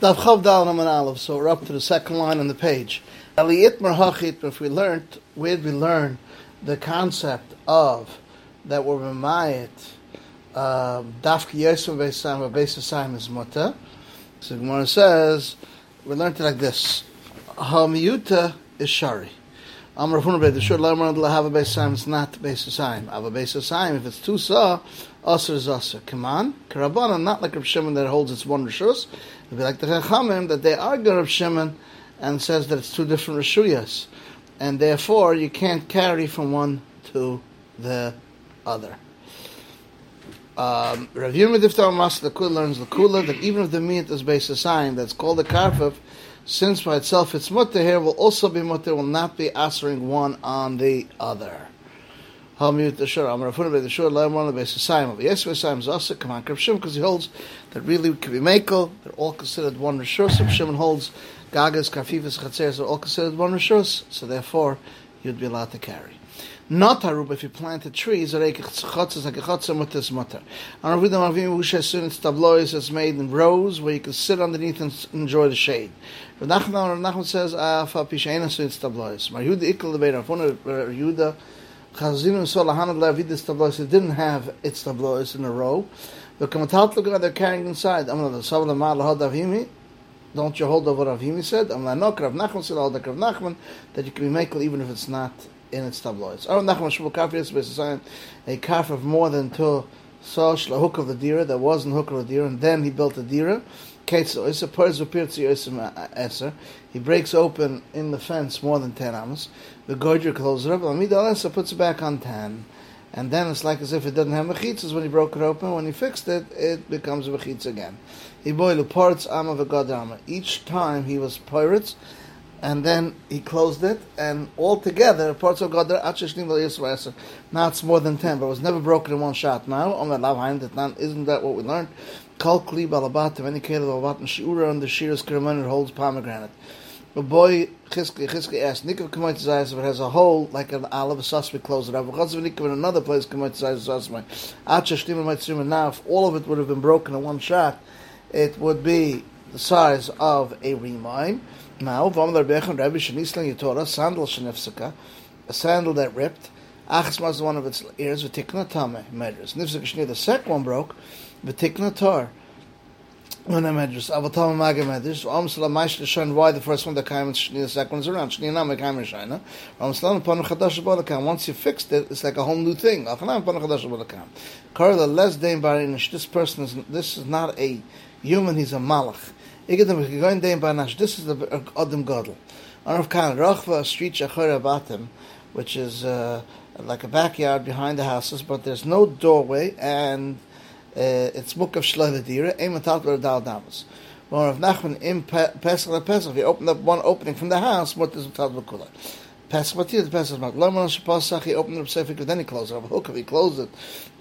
Dav Chav Dal Naman Aleph. So we're up to the second line on the page. Aliyit Merhachit. If we learned, where did we learn the concept of that we're Mamayit um, Dafki Yosef Beisam Beisasayim is Mutter? So Gemara says we learned it like this: Hamiyuta is Shari. Amar Rafuna Beit Shur Lamar Lahav Beisayim is not Beisasayim. Ava Beisasayim. If it's two saw. Aser is Aser. Kaman, Karabana, not like Rav Shimon that holds its one Rishus. It'd be like the Chachamim that they argue Rav Shimon and says that it's two different Rishuyas. And therefore, you can't carry from one to the other. Um, Rav Yirmid Iftar Mas Lakula learns Lakula that even if the meat is based on sign that's called the karfif, since by itself it's mutter here, will also be mutter, will not be answering one on the other. Because he holds that really could be Mako, they're all considered one Rishus. So Shimon holds Gagas, Kafifas, Chatzeres are all considered one Rishus, so therefore you'd be allowed to carry. Not harub if you planted trees, or chotzes like a chotzah mutter mutter. And Rav Yudam Avim Usha soon it's tablois is made in rows where you can sit underneath and enjoy the shade. Rav Nachman, Rav Nachman says, ah, fa pishaina soon it's tablois. Mar Yehuda ikkel lebein Rav Yehuda Chazinu saw Lahanad Levidis tablois. It didn't have its tablois in a row. The Kamatat at they're carrying inside. I'm the Sabla Ma Lahad Avimi. Don't you hold over Rav Himi said? I'm not Rav Nachman said hold Rav Nachman that you can be makel even if it's not in its tabloids. Rav Nachman Shmuel Kafir is saying a calf of more than two saw hook of the dira that wasn't hook of the dira, and then he built a dira. Uh, he breaks open in the fence more than 10 amos. The gorger closes it up. Puts it back on 10. And then it's like as if it doesn't have mechitzas when he broke it open. When he fixed it, it becomes a mechitz again. He boiled parts ama. Each time he was pirates, and then he closed it, and all altogether parts of gadar achishnim Now it's more than ten, but it was never broken in one shot. Now on the isn't that what we learned? Kol kli balabatim, any keli balabatim, shiura on the shiras keraman, holds pomegranate. A boy, Chizki, Chizki asked, Nikav Kamoit Zayas, it has a hole, like an olive, a sauce, we close it up. Nikav in another place, Kamoit Zayas, sauce, Acha Shtima Mitzrim, now if all of it would have been broken in one shot, it would be the size of a remine. Now, Vam Rabbecha, Rabbi Shanislan Yitora, sandal Shanifsaka, a sandal that ripped, Achas one of its ears, Vitikna Tame, Medras. Nifsaka Shni, the second one broke, V'tikna tar. When I medrash, Avatam Maga medrash, Om Salam Maish Shon, why the first one that came and the second one's around. Shni Nam and Shina. Om Salam Panu Chadash Bodakam. Once you fixed it, it's like a whole new thing. Achanam Panu Chadash Bodakam. Karla less dain barinish. This person is this is not a human. He's a malach. Igedem Gegoin dain barinash. This is the Adam Gadol. Arav Khan Rachva Street Shachar Abatim, which is uh, like a backyard behind the houses, but there's no doorway and uh, Uh, it's book of Shloile Dira, Ein Matat Dal Damas. When Rav Nachman in Pesach and Pesach, he opened up one opening from the house, what is Matat B'Kula. Pesach Matir, the Pesach Mat. Lo Man Shepasach, he opened up Sefer, then he closed it. Rav Hukav, he closed it.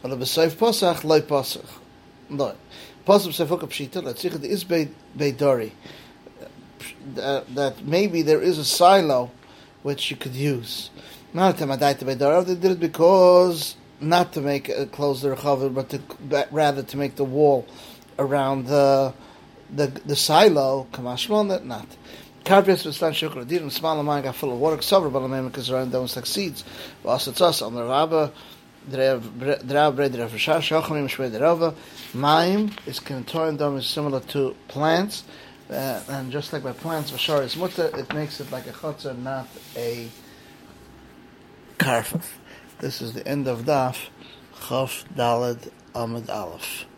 But the B'Seif Pesach, Loi Pesach. No. Pesach Sefer Hukav Pshita, let's see, if there is Beidori. Uh, that maybe there is a silo which you could use. Not a Tamadaita Beidori, they did it because not to make a close the rechaver, but to rather to make the wall around the the the silo. That not. Karpes v'stan shukra dirim small amount got full of water. Ksaver balamem because around them succeeds. Vasatzas on the rabba. Maim is kantorim dom is similar to plants. Uh, and just like by plants, Vashar is mutter, it makes it like a chotzer, not a karfaf. This is the end of Daf Chaf Dalad Amid Aleph.